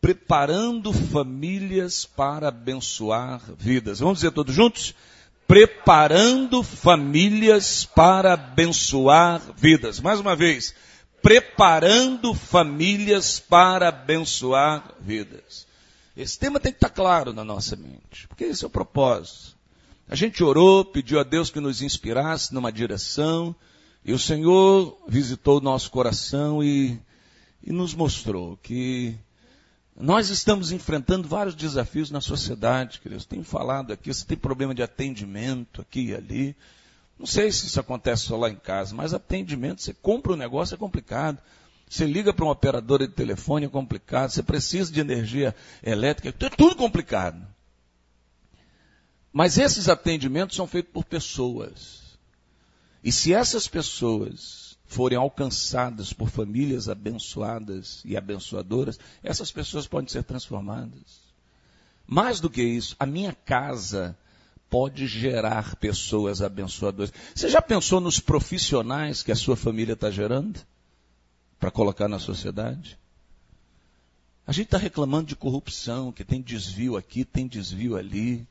preparando famílias para abençoar vidas. Vamos dizer todos juntos? Preparando famílias para abençoar vidas. Mais uma vez, preparando famílias para abençoar vidas. Esse tema tem que estar claro na nossa mente, porque esse é o propósito. A gente orou, pediu a Deus que nos inspirasse numa direção, e o Senhor visitou o nosso coração e, e nos mostrou que nós estamos enfrentando vários desafios na sociedade, queridos. Tenho falado aqui, você tem problema de atendimento aqui e ali. Não sei se isso acontece só lá em casa, mas atendimento, você compra um negócio é complicado. Você liga para uma operadora de telefone é complicado. Você precisa de energia elétrica, é tudo complicado. Mas esses atendimentos são feitos por pessoas. E se essas pessoas forem alcançadas por famílias abençoadas e abençoadoras, essas pessoas podem ser transformadas. Mais do que isso, a minha casa pode gerar pessoas abençoadoras. Você já pensou nos profissionais que a sua família está gerando para colocar na sociedade? A gente está reclamando de corrupção, que tem desvio aqui, tem desvio ali.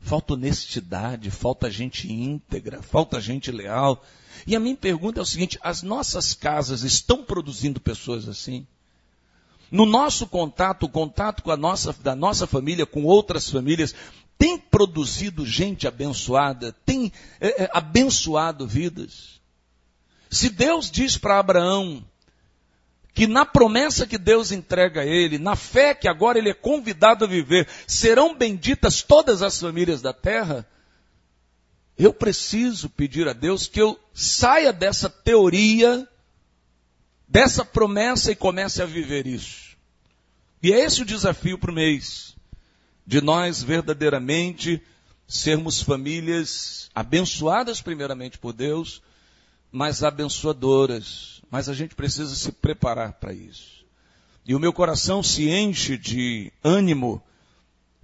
Falta honestidade, falta gente íntegra, falta gente leal. E a minha pergunta é o seguinte: as nossas casas estão produzindo pessoas assim? No nosso contato, o contato com a nossa, da nossa família, com outras famílias, tem produzido gente abençoada, tem é, é, abençoado vidas. Se Deus diz para Abraão que na promessa que Deus entrega a ele, na fé que agora ele é convidado a viver, serão benditas todas as famílias da terra, eu preciso pedir a Deus que eu saia dessa teoria, dessa promessa e comece a viver isso. E é esse o desafio para o mês, de nós verdadeiramente sermos famílias abençoadas primeiramente por Deus, mas abençoadoras. Mas a gente precisa se preparar para isso. E o meu coração se enche de ânimo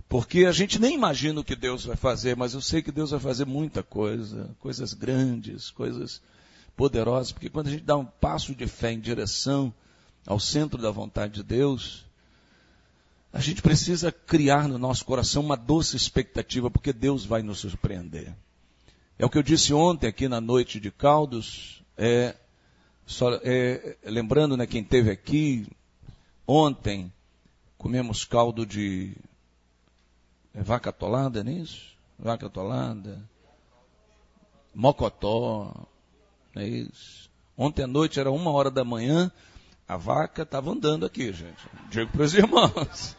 porque a gente nem imagina o que Deus vai fazer, mas eu sei que Deus vai fazer muita coisa, coisas grandes, coisas poderosas, porque quando a gente dá um passo de fé em direção ao centro da vontade de Deus, a gente precisa criar no nosso coração uma doce expectativa, porque Deus vai nos surpreender. É o que eu disse ontem aqui na noite de Caldos, é, só, é, lembrando né, quem esteve aqui, ontem comemos caldo de é vaca atolada, não é isso? Vaca atolada. Mocotó, não é isso? Ontem à noite era uma hora da manhã, a vaca estava andando aqui, gente. Digo para os irmãos.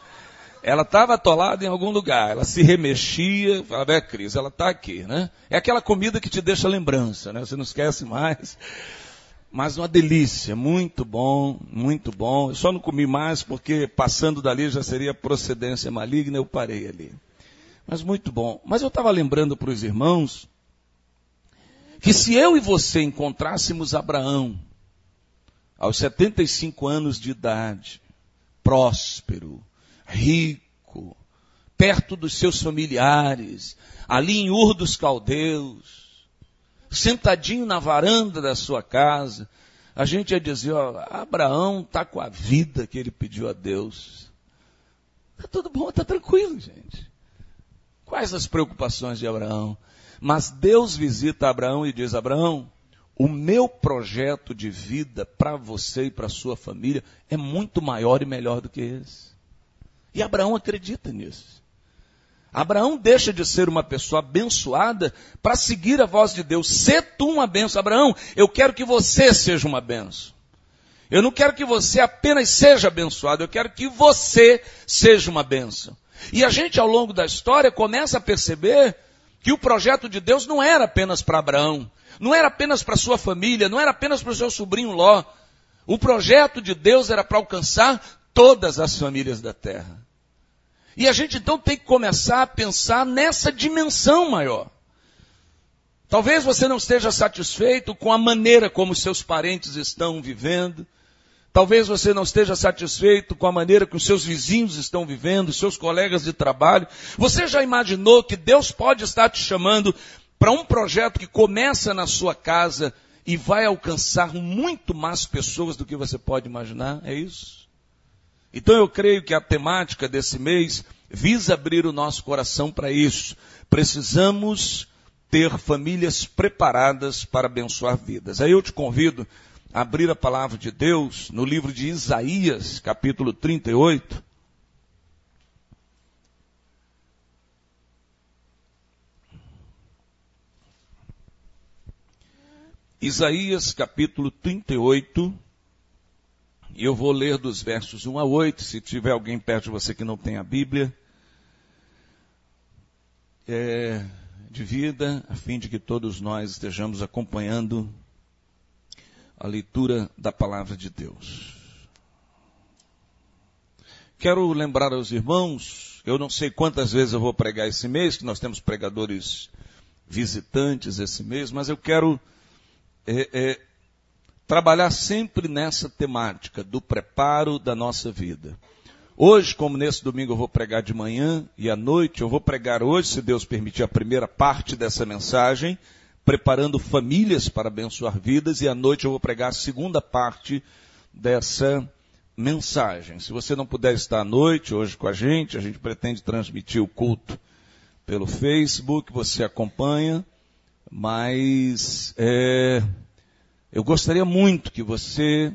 Ela estava atolada em algum lugar, ela se remexia, falava, é Cris, ela está aqui, né? É aquela comida que te deixa lembrança, né? Você não esquece mais. Mas uma delícia, muito bom, muito bom. Eu só não comi mais porque passando dali já seria procedência maligna, eu parei ali. Mas muito bom. Mas eu estava lembrando para os irmãos que se eu e você encontrássemos Abraão aos 75 anos de idade, próspero, rico, perto dos seus familiares, ali em Ur dos Caldeus, sentadinho na varanda da sua casa, a gente ia dizer, ó, Abraão está com a vida que ele pediu a Deus. Está tudo bom, está tranquilo, gente. Quais as preocupações de Abraão? Mas Deus visita Abraão e diz: Abraão, o meu projeto de vida para você e para sua família é muito maior e melhor do que esse. E Abraão acredita nisso. Abraão deixa de ser uma pessoa abençoada para seguir a voz de Deus. Sê tu uma benção. Abraão, eu quero que você seja uma benção. Eu não quero que você apenas seja abençoado, eu quero que você seja uma benção. E a gente, ao longo da história, começa a perceber que o projeto de Deus não era apenas para Abraão, não era apenas para sua família, não era apenas para o seu sobrinho Ló. O projeto de Deus era para alcançar todas as famílias da terra. E a gente então tem que começar a pensar nessa dimensão maior. Talvez você não esteja satisfeito com a maneira como seus parentes estão vivendo. Talvez você não esteja satisfeito com a maneira que os seus vizinhos estão vivendo, os seus colegas de trabalho. Você já imaginou que Deus pode estar te chamando para um projeto que começa na sua casa e vai alcançar muito mais pessoas do que você pode imaginar? É isso? Então eu creio que a temática desse mês visa abrir o nosso coração para isso. Precisamos ter famílias preparadas para abençoar vidas. Aí eu te convido a abrir a palavra de Deus no livro de Isaías, capítulo 38. Isaías capítulo 38, e eu vou ler dos versos 1 a 8, se tiver alguém perto de você que não tem a Bíblia. É, de vida, a fim de que todos nós estejamos acompanhando a leitura da palavra de Deus. Quero lembrar aos irmãos, eu não sei quantas vezes eu vou pregar esse mês, que nós temos pregadores visitantes esse mês, mas eu quero é, é, trabalhar sempre nessa temática do preparo da nossa vida. Hoje, como nesse domingo eu vou pregar de manhã e à noite, eu vou pregar hoje, se Deus permitir, a primeira parte dessa mensagem, preparando famílias para abençoar vidas, e à noite eu vou pregar a segunda parte dessa mensagem. Se você não puder estar à noite hoje com a gente, a gente pretende transmitir o culto pelo Facebook, você acompanha mas é, eu gostaria muito que você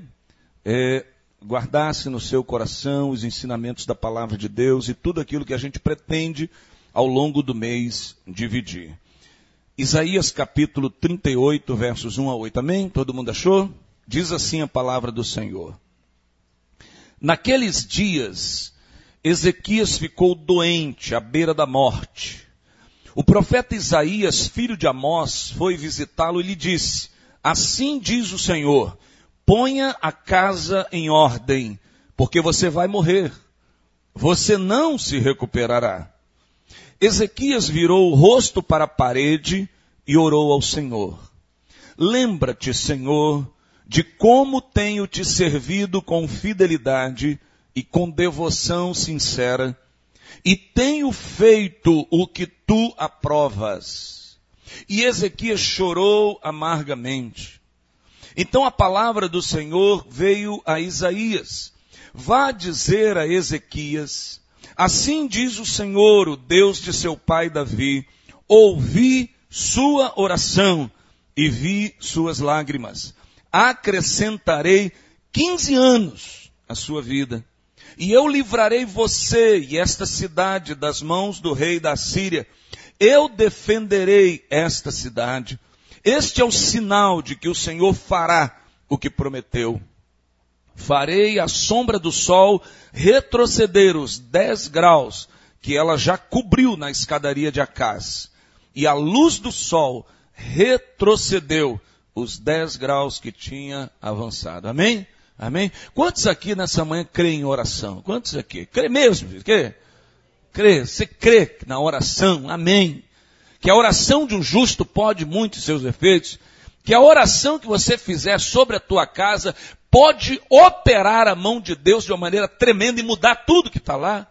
é, guardasse no seu coração os ensinamentos da palavra de Deus e tudo aquilo que a gente pretende ao longo do mês dividir. Isaías capítulo 38, versos 1 a 8. Amém? Todo mundo achou? Diz assim a palavra do Senhor. Naqueles dias, Ezequias ficou doente à beira da morte. O profeta Isaías, filho de Amós, foi visitá-lo e lhe disse: Assim diz o Senhor: ponha a casa em ordem, porque você vai morrer. Você não se recuperará. Ezequias virou o rosto para a parede e orou ao Senhor. Lembra-te, Senhor, de como tenho te servido com fidelidade e com devoção sincera e tenho feito o que tu aprovas. E Ezequias chorou amargamente. Então a palavra do Senhor veio a Isaías. Vá dizer a Ezequias, assim diz o Senhor, o Deus de seu pai Davi, ouvi sua oração e vi suas lágrimas. Acrescentarei 15 anos à sua vida e eu livrarei você e esta cidade das mãos do rei da Síria. Eu defenderei esta cidade. Este é o sinal de que o Senhor fará o que prometeu. Farei a sombra do sol retroceder os dez graus que ela já cobriu na escadaria de Acás. E a luz do sol retrocedeu os dez graus que tinha avançado. Amém? Amém? Quantos aqui nessa manhã creem em oração? Quantos aqui? Crê mesmo? Crê? Crê? Você crê na oração? Amém. Que a oração de um justo pode muitos seus efeitos. Que a oração que você fizer sobre a tua casa pode operar a mão de Deus de uma maneira tremenda e mudar tudo que está lá.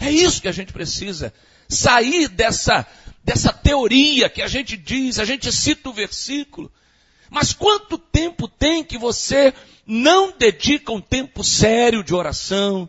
É isso que a gente precisa. Sair dessa, dessa teoria que a gente diz, a gente cita o versículo. Mas quanto tempo tem que você não dedica um tempo sério de oração,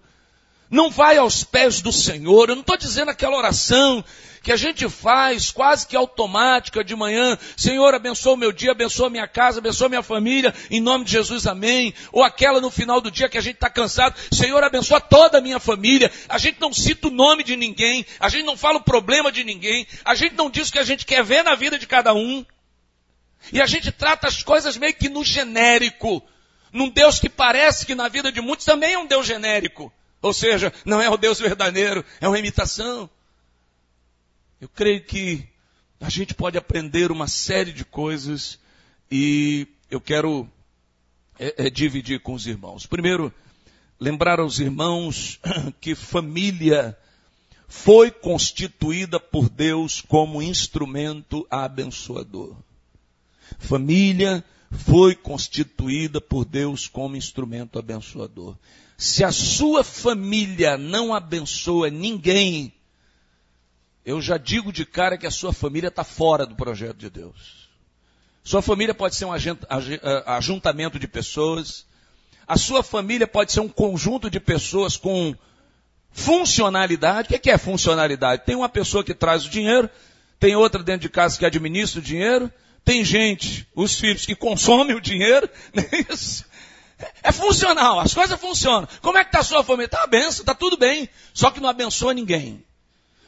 não vai aos pés do Senhor. Eu não estou dizendo aquela oração que a gente faz quase que automática de manhã. Senhor, abençoa o meu dia, abençoa minha casa, abençoa minha família, em nome de Jesus, amém. Ou aquela no final do dia que a gente está cansado. Senhor, abençoa toda a minha família. A gente não cita o nome de ninguém, a gente não fala o problema de ninguém, a gente não diz o que a gente quer ver na vida de cada um. E a gente trata as coisas meio que no genérico num Deus que parece que na vida de muitos também é um Deus genérico. Ou seja, não é o Deus verdadeiro, é uma imitação. Eu creio que a gente pode aprender uma série de coisas e eu quero é, é, dividir com os irmãos. Primeiro, lembrar aos irmãos que família foi constituída por Deus como instrumento abençoador. Família foi constituída por Deus como instrumento abençoador. Se a sua família não abençoa ninguém, eu já digo de cara que a sua família está fora do projeto de Deus. Sua família pode ser um ajuntamento de pessoas, A sua família pode ser um conjunto de pessoas com funcionalidade. O que é funcionalidade? Tem uma pessoa que traz o dinheiro, tem outra dentro de casa que administra o dinheiro, tem gente, os filhos, que consomem o dinheiro. É isso. É funcional, as coisas funcionam. Como é que está a sua família? Está benção, está tudo bem. Só que não abençoa ninguém.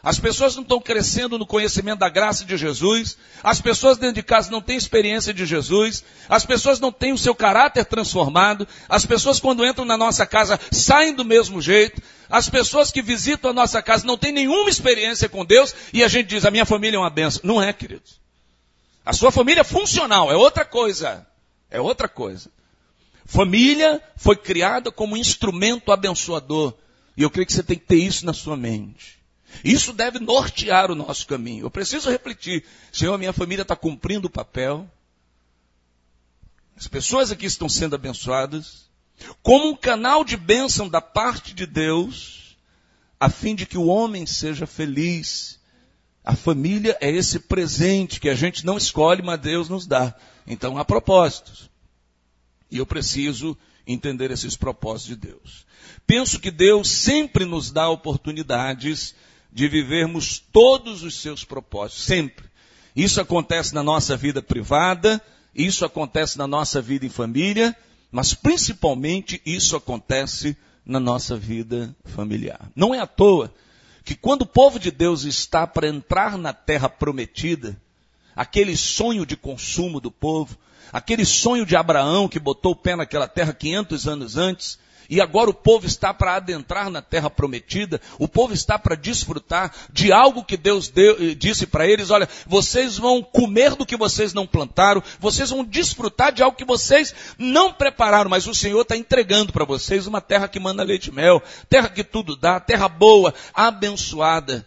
As pessoas não estão crescendo no conhecimento da graça de Jesus. As pessoas dentro de casa não têm experiência de Jesus. As pessoas não têm o seu caráter transformado. As pessoas, quando entram na nossa casa, saem do mesmo jeito. As pessoas que visitam a nossa casa não têm nenhuma experiência com Deus. E a gente diz, a minha família é uma benção. Não é, queridos. A sua família funcional, é outra coisa. É outra coisa. Família foi criada como instrumento abençoador. E eu creio que você tem que ter isso na sua mente. Isso deve nortear o nosso caminho. Eu preciso refletir. Senhor, minha família está cumprindo o papel. As pessoas aqui estão sendo abençoadas. Como um canal de bênção da parte de Deus, a fim de que o homem seja feliz. A família é esse presente que a gente não escolhe, mas Deus nos dá. Então há propósitos. E eu preciso entender esses propósitos de Deus. Penso que Deus sempre nos dá oportunidades de vivermos todos os seus propósitos, sempre. Isso acontece na nossa vida privada, isso acontece na nossa vida em família, mas principalmente isso acontece na nossa vida familiar. Não é à toa que quando o povo de Deus está para entrar na terra prometida, aquele sonho de consumo do povo, aquele sonho de Abraão que botou o pé naquela terra 500 anos antes, e agora o povo está para adentrar na terra prometida, o povo está para desfrutar de algo que Deus deu, eh, disse para eles: olha, vocês vão comer do que vocês não plantaram, vocês vão desfrutar de algo que vocês não prepararam, mas o Senhor está entregando para vocês uma terra que manda leite e mel, terra que tudo dá, terra boa, abençoada.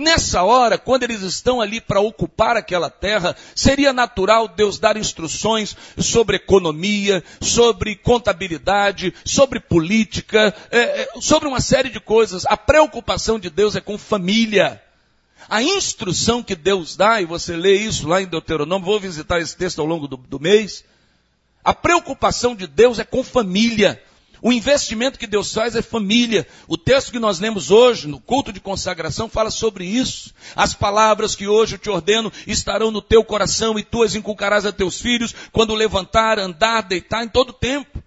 Nessa hora, quando eles estão ali para ocupar aquela terra, seria natural Deus dar instruções sobre economia, sobre contabilidade, sobre política, é, é, sobre uma série de coisas. A preocupação de Deus é com família. A instrução que Deus dá, e você lê isso lá em Deuteronômio, vou visitar esse texto ao longo do, do mês. A preocupação de Deus é com família. O investimento que Deus faz é família. O texto que nós lemos hoje, no culto de consagração, fala sobre isso. As palavras que hoje eu te ordeno estarão no teu coração e tu as inculcarás a teus filhos quando levantar, andar, deitar em todo tempo.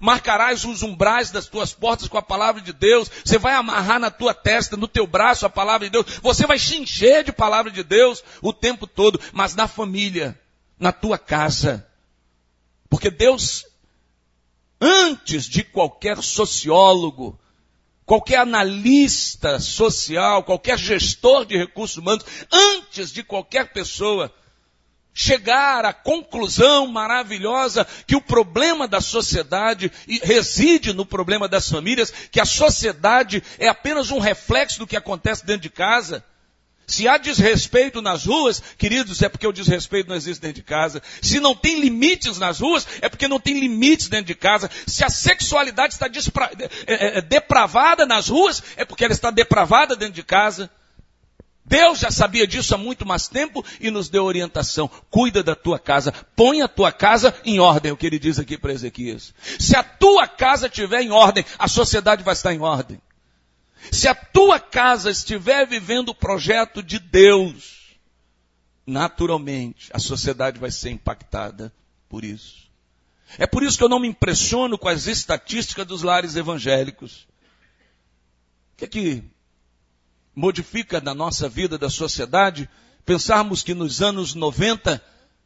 Marcarás os umbrais das tuas portas com a palavra de Deus. Você vai amarrar na tua testa, no teu braço a palavra de Deus. Você vai se encher de palavra de Deus o tempo todo, mas na família, na tua casa. Porque Deus antes de qualquer sociólogo, qualquer analista social, qualquer gestor de recursos humanos, antes de qualquer pessoa chegar à conclusão maravilhosa que o problema da sociedade reside no problema das famílias, que a sociedade é apenas um reflexo do que acontece dentro de casa. Se há desrespeito nas ruas, queridos, é porque o desrespeito não existe dentro de casa. Se não tem limites nas ruas, é porque não tem limites dentro de casa. Se a sexualidade está despra... É, é, é, depravada nas ruas, é porque ela está depravada dentro de casa. Deus já sabia disso há muito mais tempo e nos deu orientação. Cuida da tua casa. Põe a tua casa em ordem, é o que ele diz aqui para Ezequias. Se a tua casa estiver em ordem, a sociedade vai estar em ordem. Se a tua casa estiver vivendo o projeto de Deus, naturalmente a sociedade vai ser impactada por isso. É por isso que eu não me impressiono com as estatísticas dos lares evangélicos. O que é que modifica na nossa vida, da sociedade, pensarmos que nos anos 90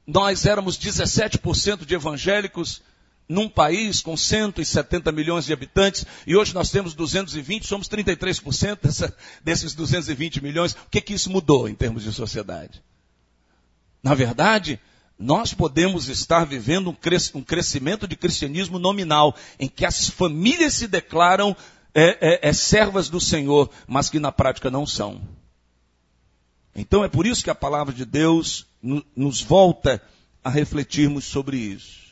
nós éramos 17% de evangélicos num país com 170 milhões de habitantes, e hoje nós temos 220, somos 33% dessa, desses 220 milhões. O que, que isso mudou em termos de sociedade? Na verdade, nós podemos estar vivendo um, cres, um crescimento de cristianismo nominal, em que as famílias se declaram é, é, é servas do Senhor, mas que na prática não são. Então é por isso que a palavra de Deus nos volta a refletirmos sobre isso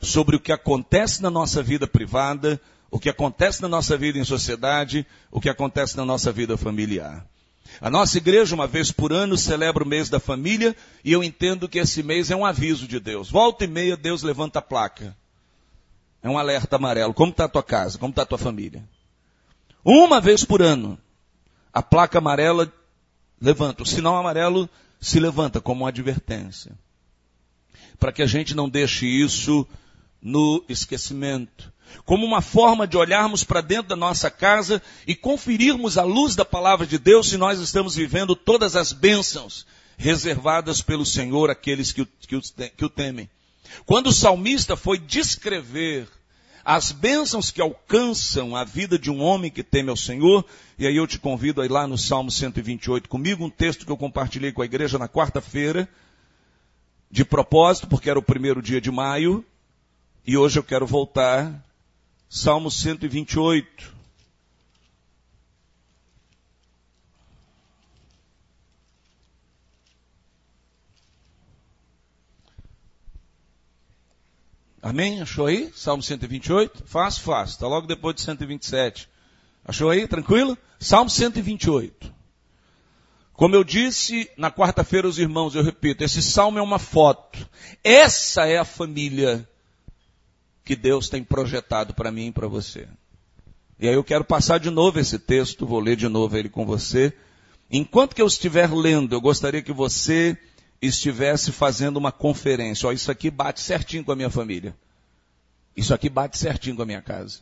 sobre o que acontece na nossa vida privada, o que acontece na nossa vida em sociedade, o que acontece na nossa vida familiar. A nossa igreja, uma vez por ano, celebra o mês da família e eu entendo que esse mês é um aviso de Deus. Volta e meia, Deus levanta a placa. É um alerta amarelo. Como está a tua casa? Como está a tua família? Uma vez por ano, a placa amarela levanta. O sinal amarelo se levanta como uma advertência. Para que a gente não deixe isso no esquecimento. Como uma forma de olharmos para dentro da nossa casa e conferirmos a luz da palavra de Deus se nós estamos vivendo todas as bênçãos reservadas pelo Senhor àqueles que o, que o, que o temem. Quando o salmista foi descrever as bênçãos que alcançam a vida de um homem que teme ao Senhor, e aí eu te convido a ir lá no Salmo 128 comigo, um texto que eu compartilhei com a igreja na quarta-feira, de propósito, porque era o primeiro dia de maio, e hoje eu quero voltar. Salmo 128. Amém? Achou aí? Salmo 128? Fácil, fácil. Está logo depois de 127. Achou aí? Tranquilo? Salmo 128. Como eu disse na quarta-feira aos irmãos, eu repito, esse salmo é uma foto. Essa é a família que Deus tem projetado para mim e para você. E aí eu quero passar de novo esse texto, vou ler de novo ele com você. Enquanto que eu estiver lendo, eu gostaria que você estivesse fazendo uma conferência. Ó, isso aqui bate certinho com a minha família. Isso aqui bate certinho com a minha casa.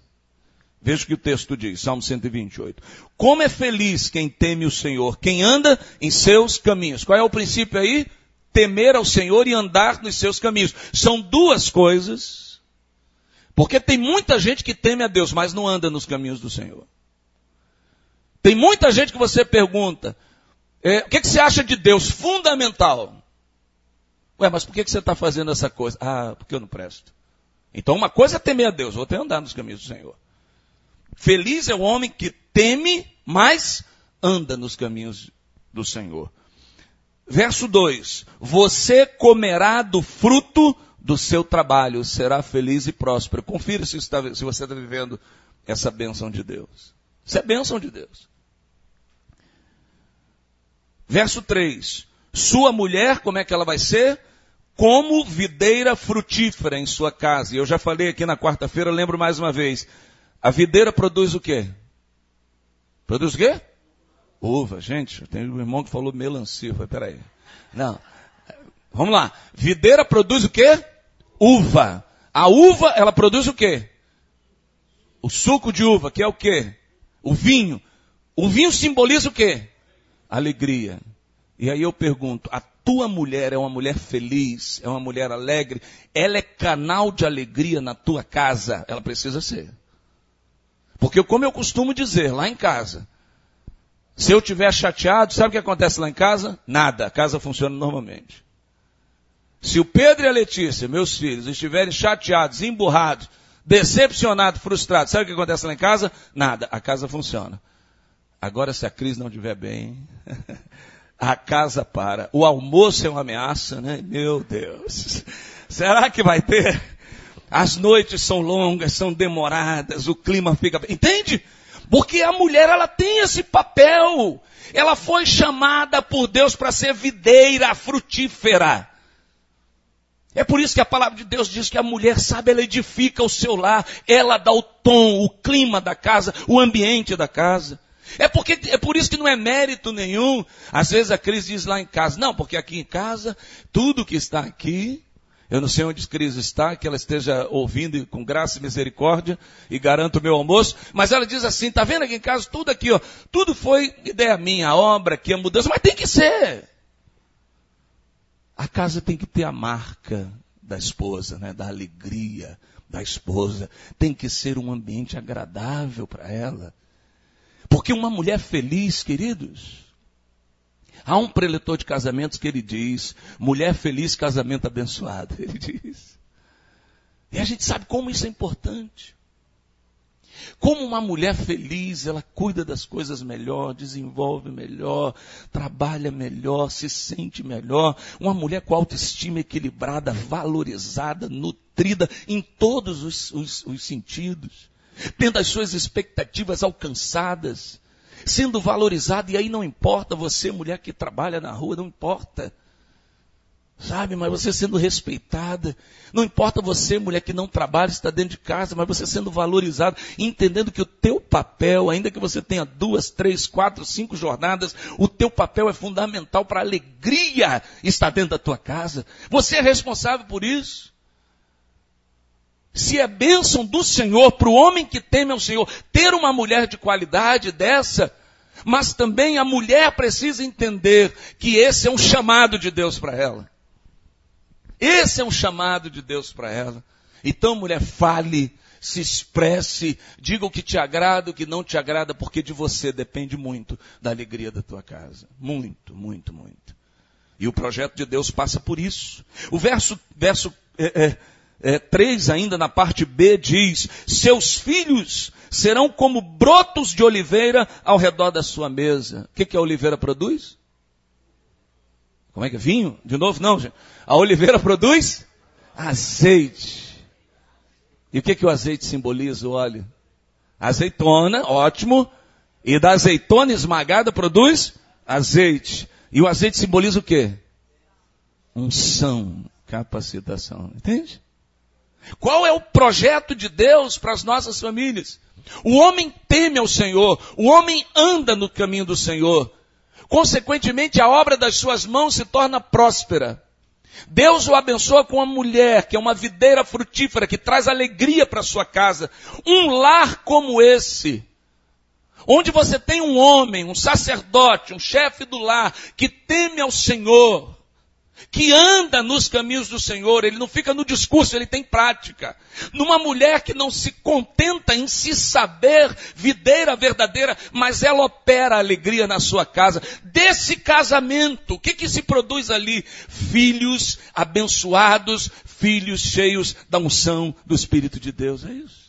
Veja o que o texto diz, Salmo 128. Como é feliz quem teme o Senhor, quem anda em seus caminhos. Qual é o princípio aí? Temer ao Senhor e andar nos seus caminhos. São duas coisas. Porque tem muita gente que teme a Deus, mas não anda nos caminhos do Senhor. Tem muita gente que você pergunta, é, o que, que, você acha de Deus? Fundamental. Ué, mas por que, que você está fazendo essa coisa? Ah, porque eu não presto. Então uma coisa é temer a Deus, outra é andar nos caminhos do Senhor. Feliz é o homem que teme, mas anda nos caminhos do Senhor. Verso 2: Você comerá do fruto do seu trabalho, será feliz e próspero. Confira se, está, se você está vivendo essa bênção de Deus. Isso é bênção de Deus. Verso 3: sua mulher, como é que ela vai ser? Como videira frutífera em sua casa. E eu já falei aqui na quarta-feira, lembro mais uma vez. A videira produz o quê? Produz o quê? Uva. Gente, tem um irmão que falou melancia. Falei, peraí. Não. Vamos lá. Videira produz o quê? Uva. A uva, ela produz o quê? O suco de uva, que é o quê? O vinho. O vinho simboliza o quê? Alegria. E aí eu pergunto, a tua mulher é uma mulher feliz, é uma mulher alegre, ela é canal de alegria na tua casa? Ela precisa ser. Porque como eu costumo dizer lá em casa, se eu estiver chateado, sabe o que acontece lá em casa? Nada, a casa funciona normalmente. Se o Pedro e a Letícia, meus filhos, estiverem chateados, emburrados, decepcionados, frustrados, sabe o que acontece lá em casa? Nada, a casa funciona. Agora se a crise não estiver bem, a casa para. O almoço é uma ameaça, né? Meu Deus. Será que vai ter? As noites são longas, são demoradas, o clima fica. Entende? Porque a mulher, ela tem esse papel. Ela foi chamada por Deus para ser videira frutífera. É por isso que a palavra de Deus diz que a mulher sabe, ela edifica o seu lar, ela dá o tom, o clima da casa, o ambiente da casa. É, porque, é por isso que não é mérito nenhum. Às vezes a Cris diz lá em casa, não, porque aqui em casa, tudo que está aqui, eu não sei onde a Cris está, que ela esteja ouvindo com graça e misericórdia e garanto o meu almoço, mas ela diz assim, tá vendo aqui em casa, tudo aqui, ó, tudo foi ideia minha, a obra aqui, a mudança, mas tem que ser. A casa tem que ter a marca da esposa, né, da alegria da esposa. Tem que ser um ambiente agradável para ela. Porque uma mulher feliz, queridos, há um preletor de casamentos que ele diz, mulher feliz, casamento abençoado, ele diz. E a gente sabe como isso é importante. Como uma mulher feliz, ela cuida das coisas melhor, desenvolve melhor, trabalha melhor, se sente melhor. Uma mulher com autoestima equilibrada, valorizada, nutrida em todos os, os, os sentidos tendo as suas expectativas alcançadas, sendo valorizado, e aí não importa você, mulher que trabalha na rua, não importa. Sabe, mas você sendo respeitada. Não importa você, mulher que não trabalha, está dentro de casa, mas você sendo valorizada, entendendo que o teu papel, ainda que você tenha duas, três, quatro, cinco jornadas, o teu papel é fundamental para a alegria estar dentro da tua casa. Você é responsável por isso. Se é bênção do Senhor para o homem que teme ao Senhor ter uma mulher de qualidade dessa, mas também a mulher precisa entender que esse é um chamado de Deus para ela. Esse é um chamado de Deus para ela. Então, mulher, fale, se expresse, diga o que te agrada, o que não te agrada, porque de você depende muito da alegria da tua casa. Muito, muito, muito. E o projeto de Deus passa por isso. O verso, verso é, é, é, 3 ainda na parte B diz, seus filhos serão como brotos de oliveira ao redor da sua mesa. O que, que a oliveira produz? Como é que é? Vinho? De novo? Não, gente. A oliveira produz azeite. E o que, que o azeite simboliza, o óleo? Azeitona, ótimo. E da azeitona esmagada produz azeite. E o azeite simboliza o quê? Unção, capacitação. Entende? Qual é o projeto de Deus para as nossas famílias? O homem teme ao Senhor, o homem anda no caminho do Senhor. Consequentemente, a obra das suas mãos se torna próspera. Deus o abençoa com uma mulher que é uma videira frutífera, que traz alegria para sua casa. Um lar como esse, onde você tem um homem, um sacerdote, um chefe do lar, que teme ao Senhor, que anda nos caminhos do Senhor, ele não fica no discurso, ele tem prática. Numa mulher que não se contenta em se saber videira verdadeira, mas ela opera alegria na sua casa. Desse casamento, o que que se produz ali? Filhos abençoados, filhos cheios da unção do Espírito de Deus. É isso.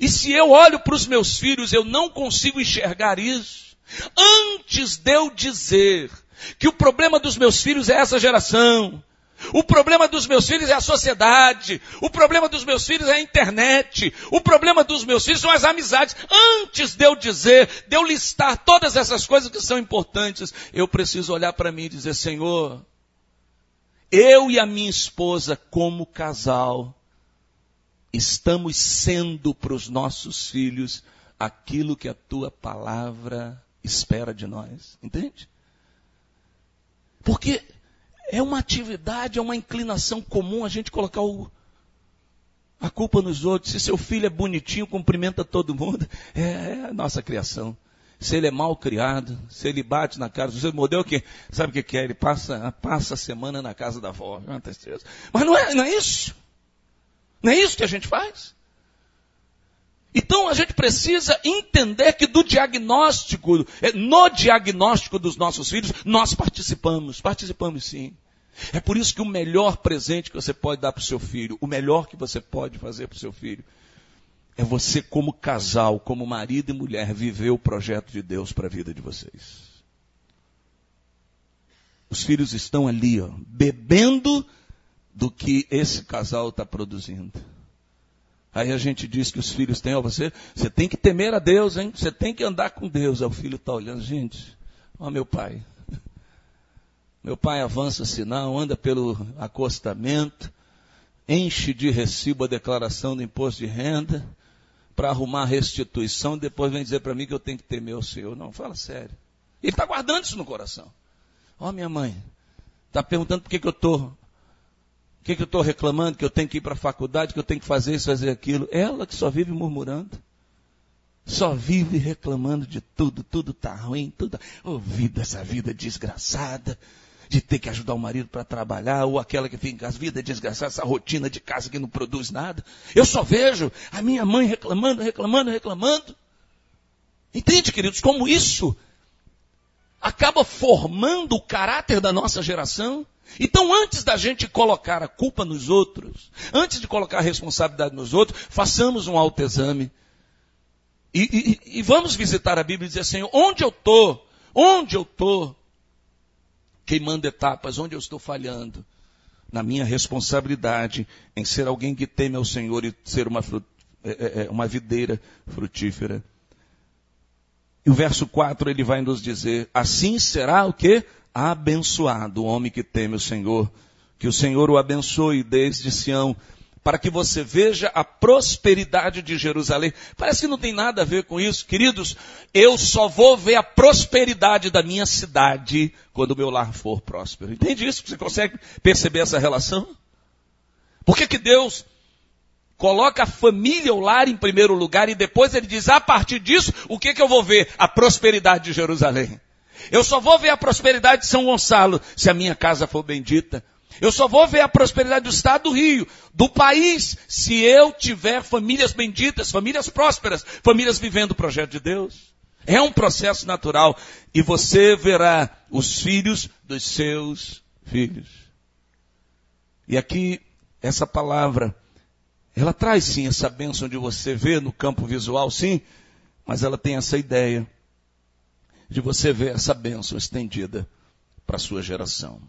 E se eu olho para os meus filhos, eu não consigo enxergar isso. Antes de eu dizer que o problema dos meus filhos é essa geração. O problema dos meus filhos é a sociedade. O problema dos meus filhos é a internet. O problema dos meus filhos são as amizades. Antes de eu dizer, de eu listar todas essas coisas que são importantes, eu preciso olhar para mim e dizer, Senhor, eu e a minha esposa, como casal, estamos sendo para os nossos filhos aquilo que a tua palavra espera de nós. Entende? Porque é uma atividade, é uma inclinação comum a gente colocar o, a culpa nos outros. Se seu filho é bonitinho, cumprimenta todo mundo, é, é a nossa criação. Se ele é mal criado, se ele bate na cara, você modelo que sabe o que, que é? Ele passa, passa a semana na casa da avó. Mas não é, não é isso. Não é isso que a gente faz. Então a gente precisa entender que do diagnóstico, é, no diagnóstico dos nossos filhos, nós participamos, participamos sim. É por isso que o melhor presente que você pode dar para o seu filho, o melhor que você pode fazer para o seu filho, é você como casal, como marido e mulher, viver o projeto de Deus para a vida de vocês. Os filhos estão ali, ó, bebendo do que esse casal está produzindo. Aí a gente diz que os filhos têm, ó, você, você tem que temer a Deus, hein? Você tem que andar com Deus. Aí o filho está olhando, gente, ó meu pai. Meu pai avança sinal, anda pelo acostamento, enche de recibo a declaração do imposto de renda, para arrumar a restituição, depois vem dizer para mim que eu tenho que temer o Senhor. Não, fala sério. Ele está guardando isso no coração. Ó minha mãe, está perguntando por que, que eu estou o que, que eu estou reclamando? Que eu tenho que ir para a faculdade, que eu tenho que fazer isso, fazer aquilo. Ela que só vive murmurando. Só vive reclamando de tudo, tudo está ruim, tudo. Oh, vida, essa vida desgraçada, de ter que ajudar o marido para trabalhar, ou aquela que fica em casa, vida desgraçada, essa rotina de casa que não produz nada. Eu só vejo a minha mãe reclamando, reclamando, reclamando. Entende, queridos, como isso acaba formando o caráter da nossa geração? Então, antes da gente colocar a culpa nos outros, antes de colocar a responsabilidade nos outros, façamos um autoexame. E, e, e vamos visitar a Bíblia e dizer, Senhor, onde eu estou? Onde eu estou? Queimando etapas, onde eu estou falhando? Na minha responsabilidade em ser alguém que teme ao Senhor e ser uma, é, é, é, uma videira frutífera. E o verso 4 ele vai nos dizer, assim será o que? Abençoado o homem que teme o Senhor, que o Senhor o abençoe desde Sião, para que você veja a prosperidade de Jerusalém. Parece que não tem nada a ver com isso. Queridos, eu só vou ver a prosperidade da minha cidade quando o meu lar for próspero. Entende isso? Você consegue perceber essa relação? Por que, que Deus coloca a família, o lar em primeiro lugar e depois ele diz, a partir disso, o que, que eu vou ver? A prosperidade de Jerusalém. Eu só vou ver a prosperidade de São Gonçalo se a minha casa for bendita. Eu só vou ver a prosperidade do estado do Rio, do país, se eu tiver famílias benditas, famílias prósperas, famílias vivendo o projeto de Deus. É um processo natural. E você verá os filhos dos seus filhos. E aqui, essa palavra, ela traz sim essa bênção de você ver no campo visual, sim, mas ela tem essa ideia de você ver essa bênção estendida para a sua geração.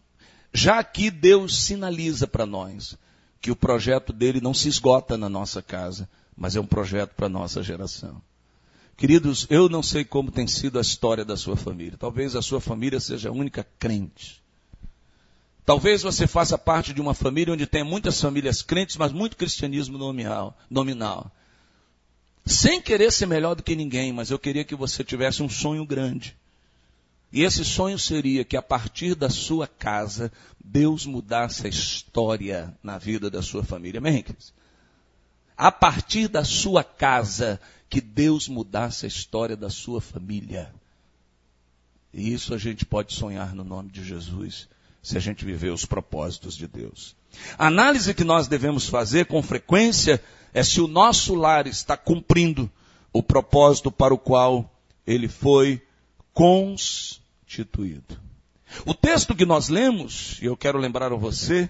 Já aqui Deus sinaliza para nós que o projeto dele não se esgota na nossa casa, mas é um projeto para a nossa geração. Queridos, eu não sei como tem sido a história da sua família. Talvez a sua família seja a única crente. Talvez você faça parte de uma família onde tem muitas famílias crentes, mas muito cristianismo nominal. nominal. Sem querer ser melhor do que ninguém, mas eu queria que você tivesse um sonho grande. E esse sonho seria que a partir da sua casa, Deus mudasse a história na vida da sua família. Amém? A partir da sua casa, que Deus mudasse a história da sua família. E isso a gente pode sonhar no nome de Jesus, se a gente viver os propósitos de Deus. A análise que nós devemos fazer com frequência é se o nosso lar está cumprindo o propósito para o qual ele foi cons instituído. O texto que nós lemos, e eu quero lembrar a você,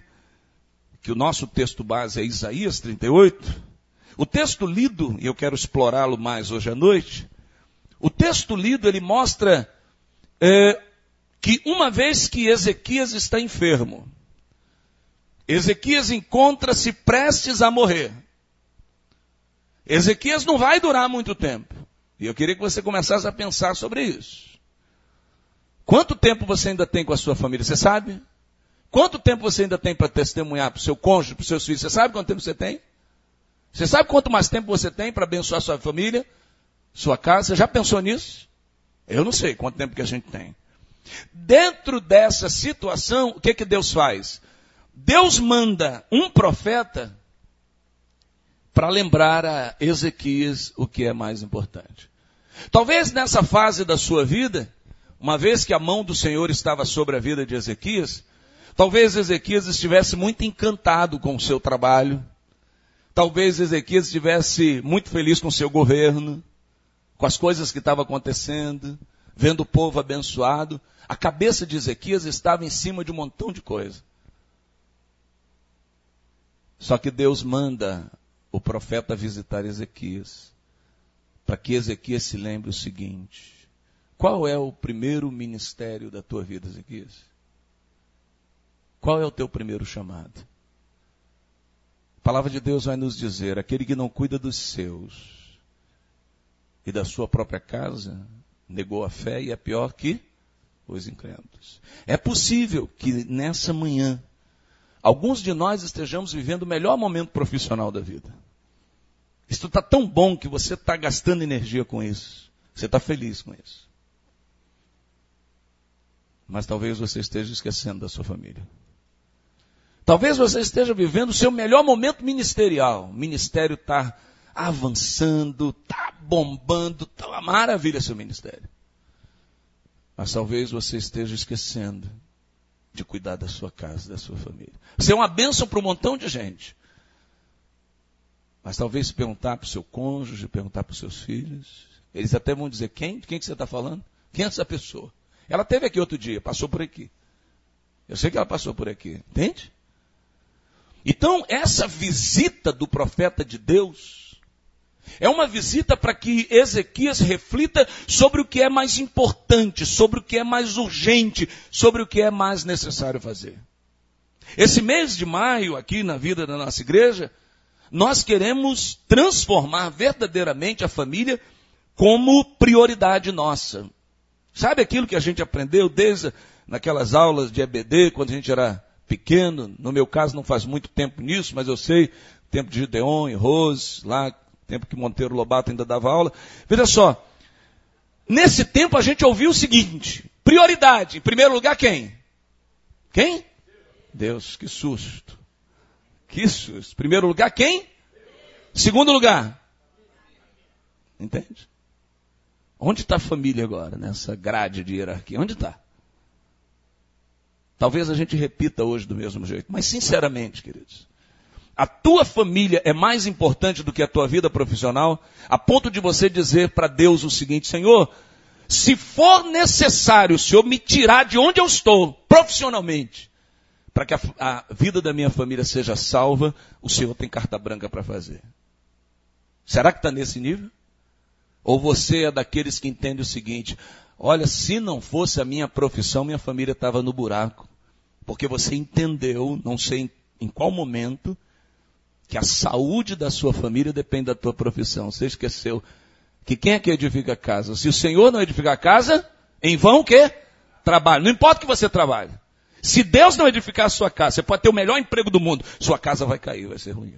que o nosso texto base é Isaías 38, o texto lido, e eu quero explorá-lo mais hoje à noite, o texto lido ele mostra é, que uma vez que Ezequias está enfermo, Ezequias encontra-se prestes a morrer. Ezequias não vai durar muito tempo. E eu queria que você começasse a pensar sobre isso. Quanto tempo você ainda tem com a sua família? Você sabe? Quanto tempo você ainda tem para testemunhar para o seu cônjuge, para os seus filhos? Você sabe quanto tempo você tem? Você sabe quanto mais tempo você tem para abençoar sua família, sua casa? Você já pensou nisso? Eu não sei quanto tempo que a gente tem. Dentro dessa situação, o que que Deus faz? Deus manda um profeta para lembrar a Ezequias o que é mais importante. Talvez nessa fase da sua vida, uma vez que a mão do Senhor estava sobre a vida de Ezequias, talvez Ezequias estivesse muito encantado com o seu trabalho, talvez Ezequias estivesse muito feliz com o seu governo, com as coisas que estavam acontecendo, vendo o povo abençoado. A cabeça de Ezequias estava em cima de um montão de coisa. Só que Deus manda o profeta visitar Ezequias, para que Ezequias se lembre o seguinte: qual é o primeiro ministério da tua vida, Ezequias? Qual é o teu primeiro chamado? A palavra de Deus vai nos dizer: aquele que não cuida dos seus e da sua própria casa, negou a fé e é pior que os incrédulos. É possível que nessa manhã, alguns de nós estejamos vivendo o melhor momento profissional da vida. Isso está tão bom que você está gastando energia com isso. Você está feliz com isso. Mas talvez você esteja esquecendo da sua família. Talvez você esteja vivendo o seu melhor momento ministerial. O ministério está avançando, está bombando, está uma maravilha seu ministério. Mas talvez você esteja esquecendo de cuidar da sua casa, da sua família. Você é uma bênção para um montão de gente. Mas talvez perguntar para o seu cônjuge, perguntar para os seus filhos, eles até vão dizer, quem? De quem que você está falando? Quem é essa pessoa? Ela teve aqui outro dia, passou por aqui. Eu sei que ela passou por aqui, entende? Então, essa visita do profeta de Deus é uma visita para que Ezequias reflita sobre o que é mais importante, sobre o que é mais urgente, sobre o que é mais necessário fazer. Esse mês de maio, aqui na vida da nossa igreja, nós queremos transformar verdadeiramente a família como prioridade nossa. Sabe aquilo que a gente aprendeu desde naquelas aulas de EBD, quando a gente era pequeno. No meu caso, não faz muito tempo nisso, mas eu sei, tempo de Gideon e Rose, lá, tempo que Monteiro Lobato ainda dava aula. Veja só, nesse tempo a gente ouviu o seguinte: prioridade, em primeiro lugar, quem? Quem? Deus, que susto. Que susto. Primeiro lugar, quem? Segundo lugar. Entende? Onde está a família agora, nessa grade de hierarquia? Onde está? Talvez a gente repita hoje do mesmo jeito, mas sinceramente, queridos, a tua família é mais importante do que a tua vida profissional, a ponto de você dizer para Deus o seguinte: Senhor, se for necessário o Senhor me tirar de onde eu estou, profissionalmente, para que a, a vida da minha família seja salva, o Senhor tem carta branca para fazer. Será que está nesse nível? Ou você é daqueles que entende o seguinte: olha, se não fosse a minha profissão, minha família estava no buraco. Porque você entendeu, não sei em qual momento, que a saúde da sua família depende da tua profissão. Você esqueceu que quem é que edifica a casa? Se o Senhor não edificar a casa, em vão o quê? Trabalho. Não importa que você trabalhe. Se Deus não edificar a sua casa, você pode ter o melhor emprego do mundo, sua casa vai cair, vai ser ruim.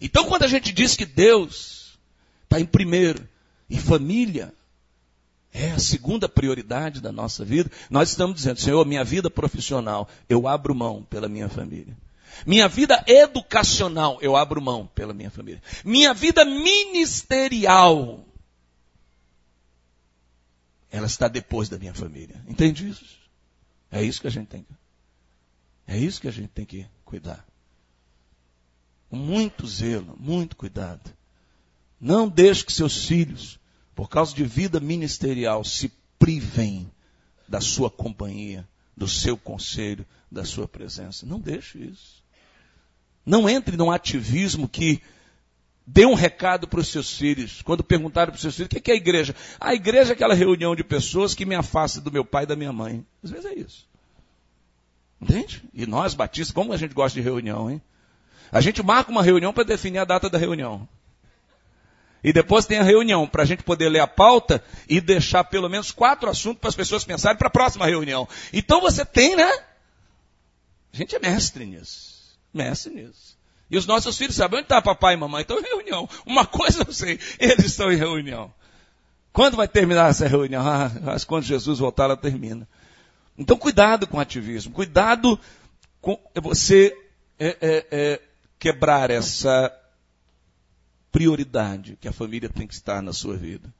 Então quando a gente diz que Deus está em primeiro e família é a segunda prioridade da nossa vida, nós estamos dizendo, Senhor, minha vida profissional, eu abro mão pela minha família. Minha vida educacional, eu abro mão pela minha família. Minha vida ministerial, ela está depois da minha família. Entende isso? É isso que a gente tem é isso que a gente tem que cuidar. Muito zelo, muito cuidado. Não deixe que seus filhos, por causa de vida ministerial, se privem da sua companhia, do seu conselho, da sua presença. Não deixe isso. Não entre num ativismo que dê um recado para os seus filhos. Quando perguntaram para os seus filhos, o que é a igreja? A igreja é aquela reunião de pessoas que me afasta do meu pai e da minha mãe. Às vezes é isso. Entende? E nós, batistas, como a gente gosta de reunião, hein? A gente marca uma reunião para definir a data da reunião. E depois tem a reunião para a gente poder ler a pauta e deixar pelo menos quatro assuntos para as pessoas pensarem para a próxima reunião. Então você tem, né? A gente é mestre nisso. Mestre nisso. E os nossos filhos sabem onde está papai e mamãe? Estão em reunião. Uma coisa eu sei, eles estão em reunião. Quando vai terminar essa reunião? Ah, mas quando Jesus voltar, ela termina. Então cuidado com o ativismo. Cuidado com você é, é, é, quebrar essa prioridade que a família tem que estar na sua vida.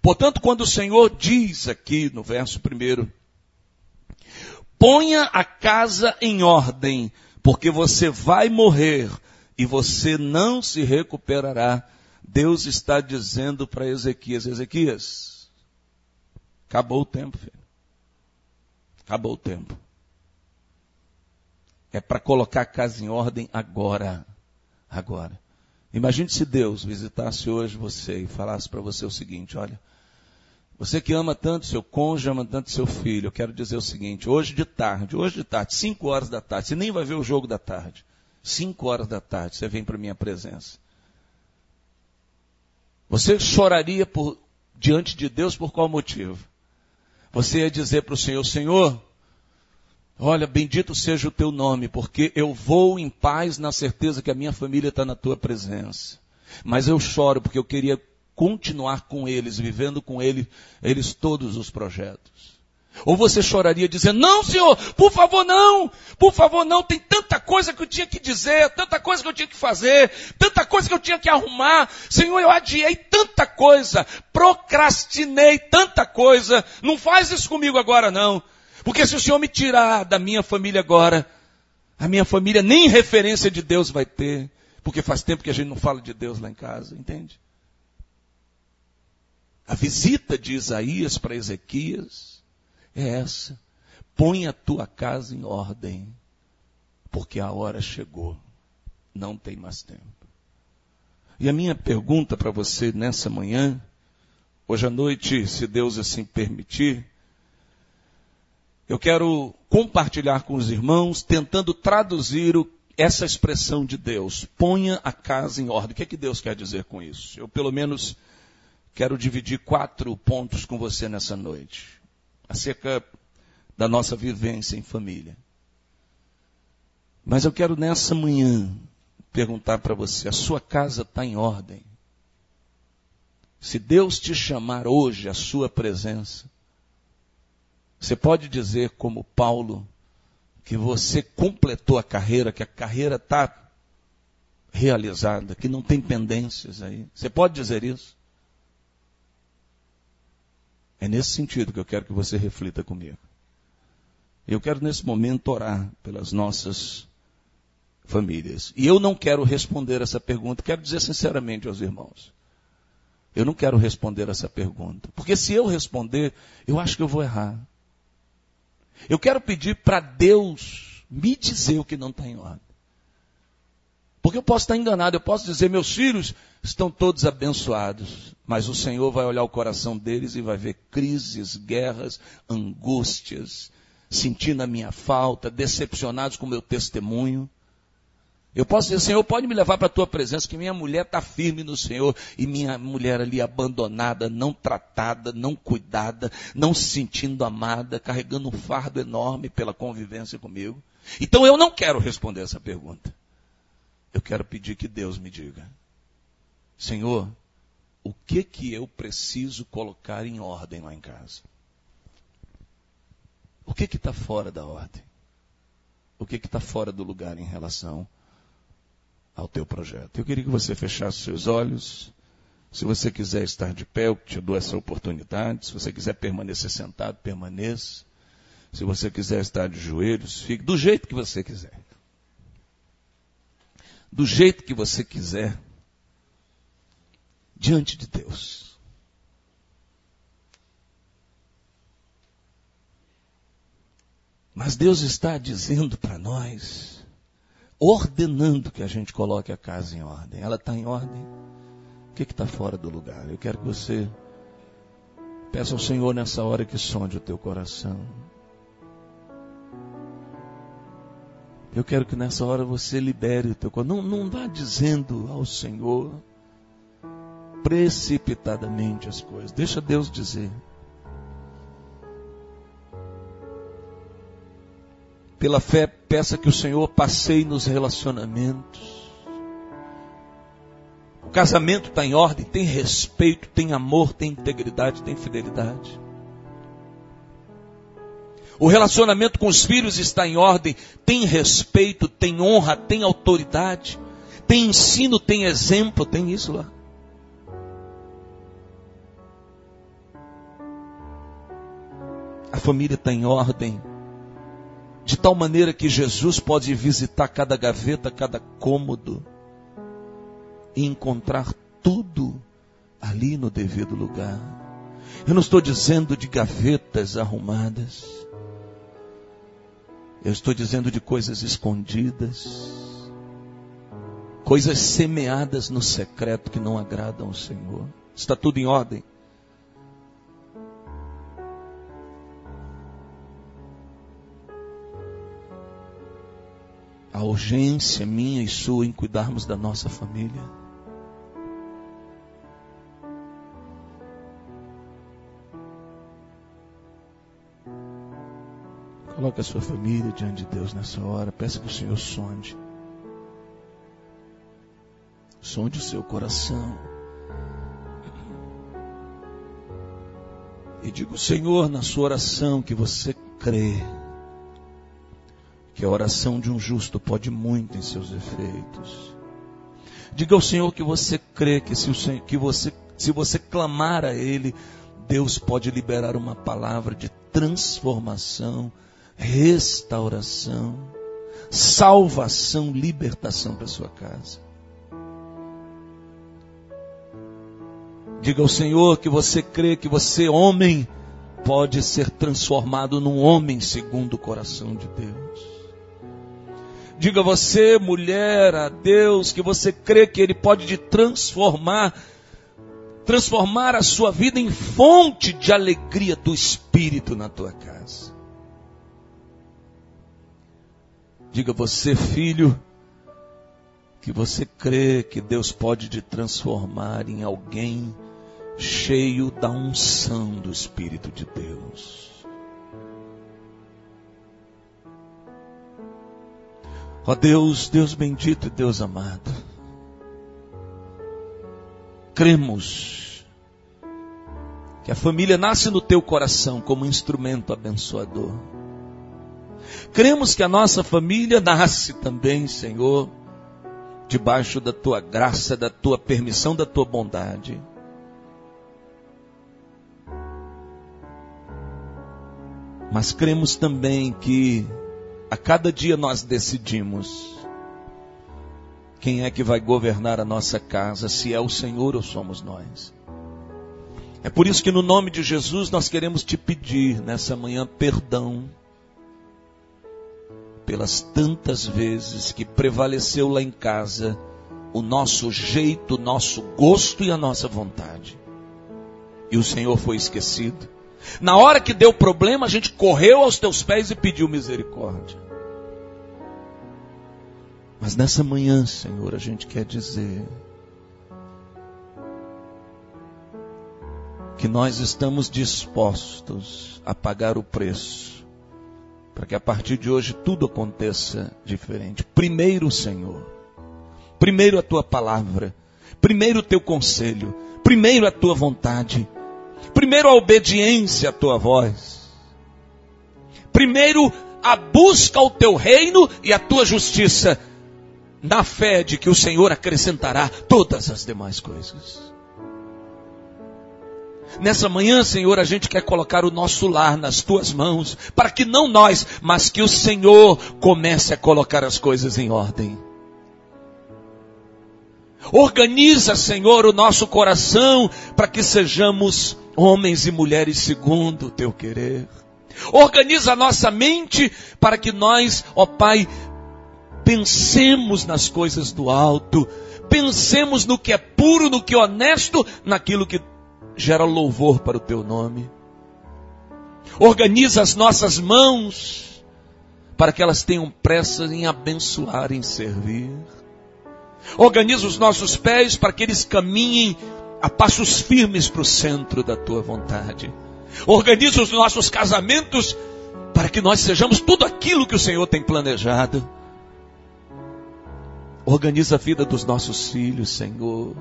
Portanto, quando o Senhor diz aqui no verso primeiro, ponha a casa em ordem, porque você vai morrer e você não se recuperará. Deus está dizendo para Ezequias, Ezequias, acabou o tempo, filho. Acabou o tempo. É para colocar a casa em ordem agora. Agora. Imagine se Deus visitasse hoje você e falasse para você o seguinte: olha, você que ama tanto seu cônjuge, ama tanto seu filho, eu quero dizer o seguinte: hoje de tarde, hoje de tarde, 5 horas da tarde, você nem vai ver o jogo da tarde. 5 horas da tarde, você vem para minha presença. Você choraria por, diante de Deus por qual motivo? Você ia dizer para o Senhor: Senhor, Olha, bendito seja o teu nome, porque eu vou em paz na certeza que a minha família está na tua presença. Mas eu choro porque eu queria continuar com eles, vivendo com eles, eles todos os projetos. Ou você choraria dizendo, não senhor, por favor não, por favor não, tem tanta coisa que eu tinha que dizer, tanta coisa que eu tinha que fazer, tanta coisa que eu tinha que arrumar, senhor eu adiei tanta coisa, procrastinei tanta coisa, não faz isso comigo agora não. Porque se o Senhor me tirar da minha família agora, a minha família nem referência de Deus vai ter. Porque faz tempo que a gente não fala de Deus lá em casa, entende? A visita de Isaías para Ezequias é essa. Põe a tua casa em ordem, porque a hora chegou. Não tem mais tempo. E a minha pergunta para você nessa manhã, hoje à noite, se Deus assim permitir, eu quero compartilhar com os irmãos, tentando traduzir o, essa expressão de Deus. Ponha a casa em ordem. O que é que Deus quer dizer com isso? Eu, pelo menos, quero dividir quatro pontos com você nessa noite. Acerca da nossa vivência em família. Mas eu quero nessa manhã perguntar para você: a sua casa está em ordem? Se Deus te chamar hoje à sua presença, você pode dizer, como Paulo, que você completou a carreira, que a carreira está realizada, que não tem pendências aí. Você pode dizer isso? É nesse sentido que eu quero que você reflita comigo. Eu quero nesse momento orar pelas nossas famílias. E eu não quero responder essa pergunta, quero dizer sinceramente aos irmãos. Eu não quero responder essa pergunta. Porque se eu responder, eu acho que eu vou errar. Eu quero pedir para Deus me dizer o que não está em ordem. Porque eu posso estar enganado, eu posso dizer, meus filhos estão todos abençoados, mas o Senhor vai olhar o coração deles e vai ver crises, guerras, angústias, sentindo a minha falta, decepcionados com o meu testemunho. Eu posso dizer, Senhor, pode me levar para a tua presença, que minha mulher está firme no Senhor, e minha mulher ali abandonada, não tratada, não cuidada, não se sentindo amada, carregando um fardo enorme pela convivência comigo. Então eu não quero responder essa pergunta. Eu quero pedir que Deus me diga, Senhor, o que que eu preciso colocar em ordem lá em casa? O que que está fora da ordem? O que que está fora do lugar em relação ao teu projeto. Eu queria que você fechasse seus olhos. Se você quiser estar de pé, eu te dou essa oportunidade. Se você quiser permanecer sentado, permaneça. Se você quiser estar de joelhos, fique do jeito que você quiser. Do jeito que você quiser. Diante de Deus. Mas Deus está dizendo para nós ordenando que a gente coloque a casa em ordem. Ela está em ordem? O que está fora do lugar? Eu quero que você peça ao Senhor nessa hora que sonde o teu coração. Eu quero que nessa hora você libere o teu coração. Não, não vá dizendo ao Senhor precipitadamente as coisas. Deixa Deus dizer. Pela fé, peça que o Senhor passeie nos relacionamentos. O casamento está em ordem, tem respeito, tem amor, tem integridade, tem fidelidade. O relacionamento com os filhos está em ordem, tem respeito, tem honra, tem autoridade, tem ensino, tem exemplo, tem isso lá. A família está em ordem, de tal maneira que Jesus pode visitar cada gaveta, cada cômodo e encontrar tudo ali no devido lugar. Eu não estou dizendo de gavetas arrumadas. Eu estou dizendo de coisas escondidas. Coisas semeadas no secreto que não agradam ao Senhor. Está tudo em ordem. a urgência minha e sua em cuidarmos da nossa família. Coloque a sua família diante de Deus nessa hora. Peça que o Senhor sonde. Sonde o seu coração. E diga, Senhor, na sua oração que você crê que a oração de um justo pode muito em seus efeitos. Diga ao Senhor que você crê que se, o, que você, se você clamar a Ele, Deus pode liberar uma palavra de transformação, restauração, salvação, libertação para sua casa. Diga ao Senhor que você crê que você, homem, pode ser transformado num homem segundo o coração de Deus. Diga você, mulher, a Deus, que você crê que Ele pode te transformar, transformar a sua vida em fonte de alegria do Espírito na tua casa. Diga você, filho, que você crê que Deus pode te transformar em alguém cheio da unção do Espírito de Deus. Ó Deus, Deus bendito e Deus amado, cremos que a família nasce no teu coração como instrumento abençoador. Cremos que a nossa família nasce também, Senhor, debaixo da tua graça, da tua permissão, da tua bondade. Mas cremos também que a cada dia nós decidimos quem é que vai governar a nossa casa, se é o Senhor ou somos nós. É por isso que no nome de Jesus nós queremos te pedir nessa manhã perdão pelas tantas vezes que prevaleceu lá em casa o nosso jeito, o nosso gosto e a nossa vontade. E o Senhor foi esquecido. Na hora que deu problema, a gente correu aos teus pés e pediu misericórdia. Mas nessa manhã, Senhor, a gente quer dizer que nós estamos dispostos a pagar o preço para que a partir de hoje tudo aconteça diferente. Primeiro, Senhor, primeiro a tua palavra, primeiro o teu conselho, primeiro a tua vontade Primeiro a obediência à tua voz. Primeiro a busca ao teu reino e à tua justiça, na fé de que o Senhor acrescentará todas as demais coisas. Nessa manhã, Senhor, a gente quer colocar o nosso lar nas tuas mãos, para que não nós, mas que o Senhor comece a colocar as coisas em ordem. Organiza, Senhor, o nosso coração para que sejamos homens e mulheres segundo o teu querer. Organiza a nossa mente para que nós, ó Pai, pensemos nas coisas do alto, pensemos no que é puro, no que é honesto, naquilo que gera louvor para o teu nome. Organiza as nossas mãos para que elas tenham pressa em abençoar, em servir. Organiza os nossos pés para que eles caminhem a passos firmes para o centro da tua vontade. Organiza os nossos casamentos para que nós sejamos tudo aquilo que o Senhor tem planejado. Organiza a vida dos nossos filhos, Senhor,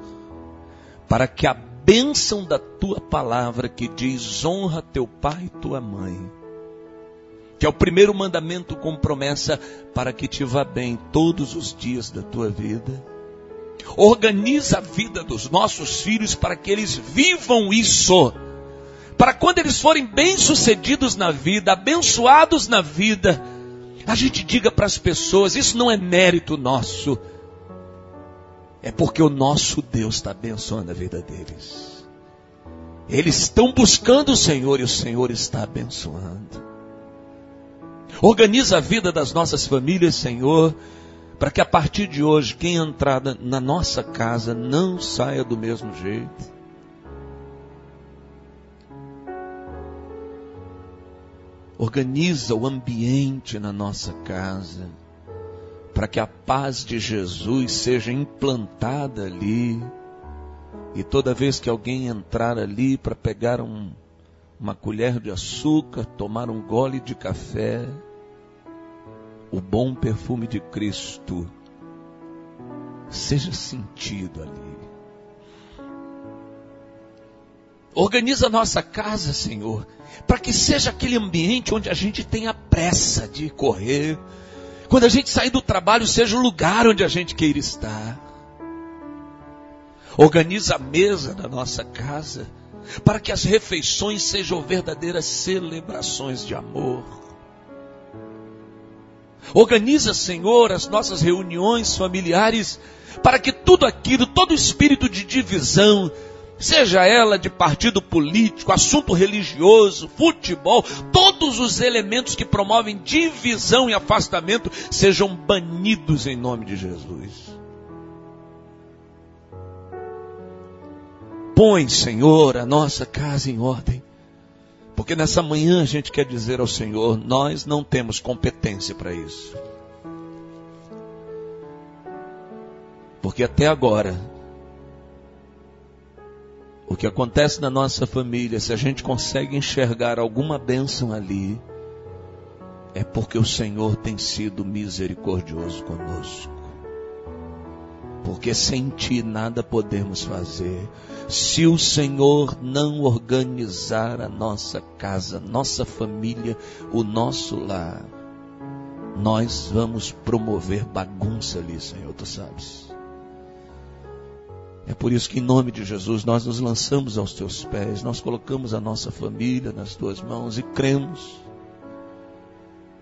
para que a bênção da tua palavra que diz honra teu pai e tua mãe, que é o primeiro mandamento com promessa para que te vá bem todos os dias da tua vida Organiza a vida dos nossos filhos para que eles vivam isso. Para quando eles forem bem-sucedidos na vida, abençoados na vida, a gente diga para as pessoas: isso não é mérito nosso, é porque o nosso Deus está abençoando a vida deles. Eles estão buscando o Senhor e o Senhor está abençoando. Organiza a vida das nossas famílias, Senhor para que a partir de hoje, quem entrar na nossa casa não saia do mesmo jeito. Organiza o ambiente na nossa casa, para que a paz de Jesus seja implantada ali. E toda vez que alguém entrar ali para pegar um, uma colher de açúcar, tomar um gole de café, o bom perfume de Cristo seja sentido ali. Organiza a nossa casa, Senhor, para que seja aquele ambiente onde a gente tenha pressa de correr. Quando a gente sair do trabalho, seja o lugar onde a gente queira estar. Organiza a mesa da nossa casa, para que as refeições sejam verdadeiras celebrações de amor. Organiza, Senhor, as nossas reuniões familiares para que tudo aquilo, todo espírito de divisão, seja ela de partido político, assunto religioso, futebol, todos os elementos que promovem divisão e afastamento sejam banidos em nome de Jesus. Põe, Senhor, a nossa casa em ordem. Porque nessa manhã a gente quer dizer ao Senhor: nós não temos competência para isso. Porque até agora, o que acontece na nossa família, se a gente consegue enxergar alguma bênção ali, é porque o Senhor tem sido misericordioso conosco. Porque sem ti nada podemos fazer. Se o Senhor não organizar a nossa casa, nossa família, o nosso lar, nós vamos promover bagunça ali, Senhor, tu sabes. É por isso que, em nome de Jesus, nós nos lançamos aos teus pés, nós colocamos a nossa família nas tuas mãos e cremos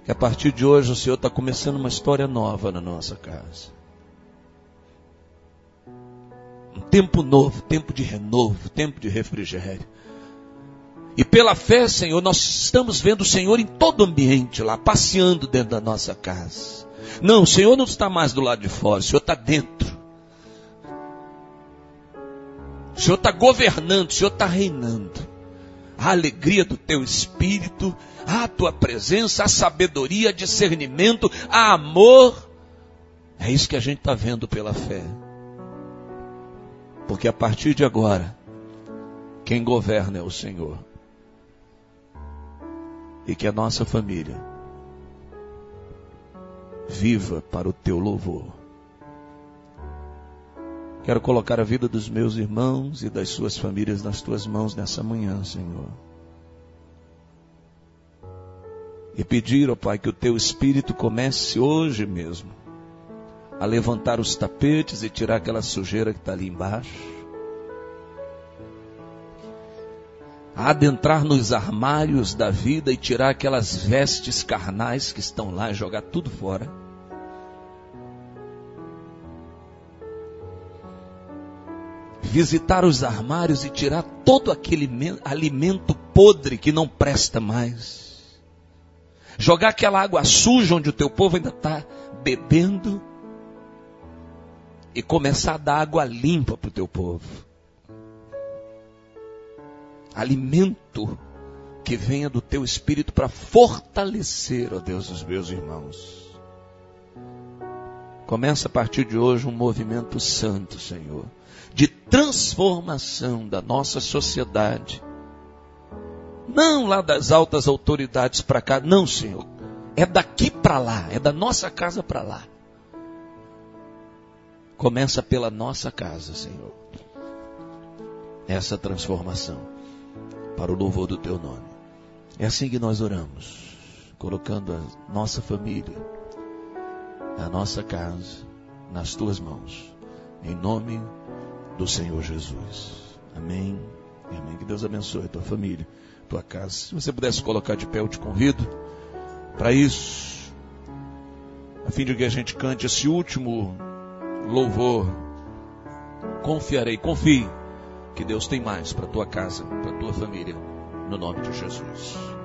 que a partir de hoje o Senhor está começando uma história nova na nossa casa. Um tempo novo, tempo de renovo, tempo de refrigério. E pela fé, Senhor, nós estamos vendo o Senhor em todo ambiente lá, passeando dentro da nossa casa. Não, o Senhor não está mais do lado de fora, o Senhor está dentro. O Senhor está governando, o Senhor está reinando. A alegria do teu espírito, a tua presença, a sabedoria, discernimento, a amor. É isso que a gente está vendo pela fé. Porque a partir de agora, quem governa é o Senhor. E que a nossa família viva para o teu louvor. Quero colocar a vida dos meus irmãos e das suas famílias nas tuas mãos nessa manhã, Senhor. E pedir, ó Pai, que o teu espírito comece hoje mesmo a levantar os tapetes e tirar aquela sujeira que está ali embaixo. A adentrar nos armários da vida e tirar aquelas vestes carnais que estão lá e jogar tudo fora visitar os armários e tirar todo aquele alimento podre que não presta mais. Jogar aquela água suja onde o teu povo ainda está bebendo e começar a dar água limpa para o teu povo. Alimento que venha do teu espírito para fortalecer, ó Deus, os meus irmãos. Começa a partir de hoje um movimento santo, Senhor de transformação da nossa sociedade. Não lá das altas autoridades para cá, não, Senhor. É daqui para lá, é da nossa casa para lá. Começa pela nossa casa, Senhor. Essa transformação para o louvor do teu nome. É assim que nós oramos, colocando a nossa família, a nossa casa nas tuas mãos. Em nome de do Senhor Jesus. Amém. Amém. Que Deus abençoe a tua família, tua casa. Se você pudesse colocar de pé, eu te convido para isso, a fim de que a gente cante esse último louvor. Confiarei, confie que Deus tem mais para tua casa, para tua família, no nome de Jesus.